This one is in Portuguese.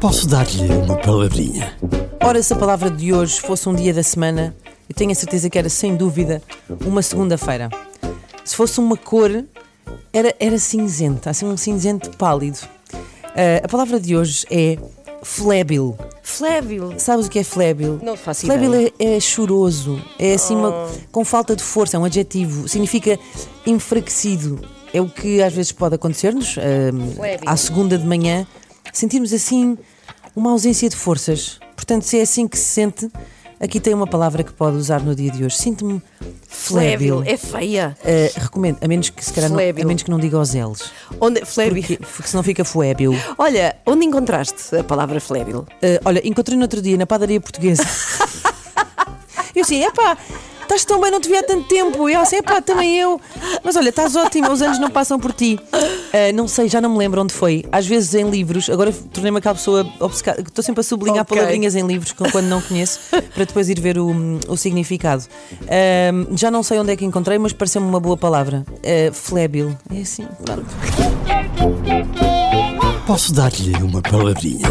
Posso dar-lhe uma palavrinha? Ora, se a palavra de hoje fosse um dia da semana, eu tenho a certeza que era sem dúvida uma segunda-feira. Se fosse uma cor, era, era cinzento, assim um cinzento pálido. Ah, a palavra de hoje é flébil. Flébil. Sabes o que é flébil? Não faço Flébil ideia. é, é choroso, é assim uma- Oh. com falta de força, é um adjetivo. Significa enfraquecido. É o que às vezes pode acontecer-nos Flébil. à segunda de manhã, sentirmos assim uma ausência de forças. Portanto, se é assim que se sente, aqui tem uma palavra que pode usar no dia de hoje. Sinto-me flébil. Flébil. É feia. Ah, recomendo, a menos que se calhar não, Flébil. a menos que não diga os L's. Onde, flébil. Porque, porque senão fica fuébil. Olha, onde encontraste a palavra flébil? Uh, olha, encontrei no outro dia na padaria portuguesa. eu assim, epá, estás tão bem, não te vi há tanto tempo. E ela assim, epá, também eu. Mas olha, estás ótima, os anos não passam por ti. Uh, não sei, já não me lembro onde foi. Às vezes em livros, agora tornei-me aquela pessoa obcecada, que estou sempre a sublinhar Ok. palavrinhas em livros com- quando não conheço, para depois ir ver o, o significado. Um, já não sei onde é que encontrei, mas pareceu-me uma boa palavra. Uh, flébil. É assim, pronto. Posso dar-lhe uma palavrinha?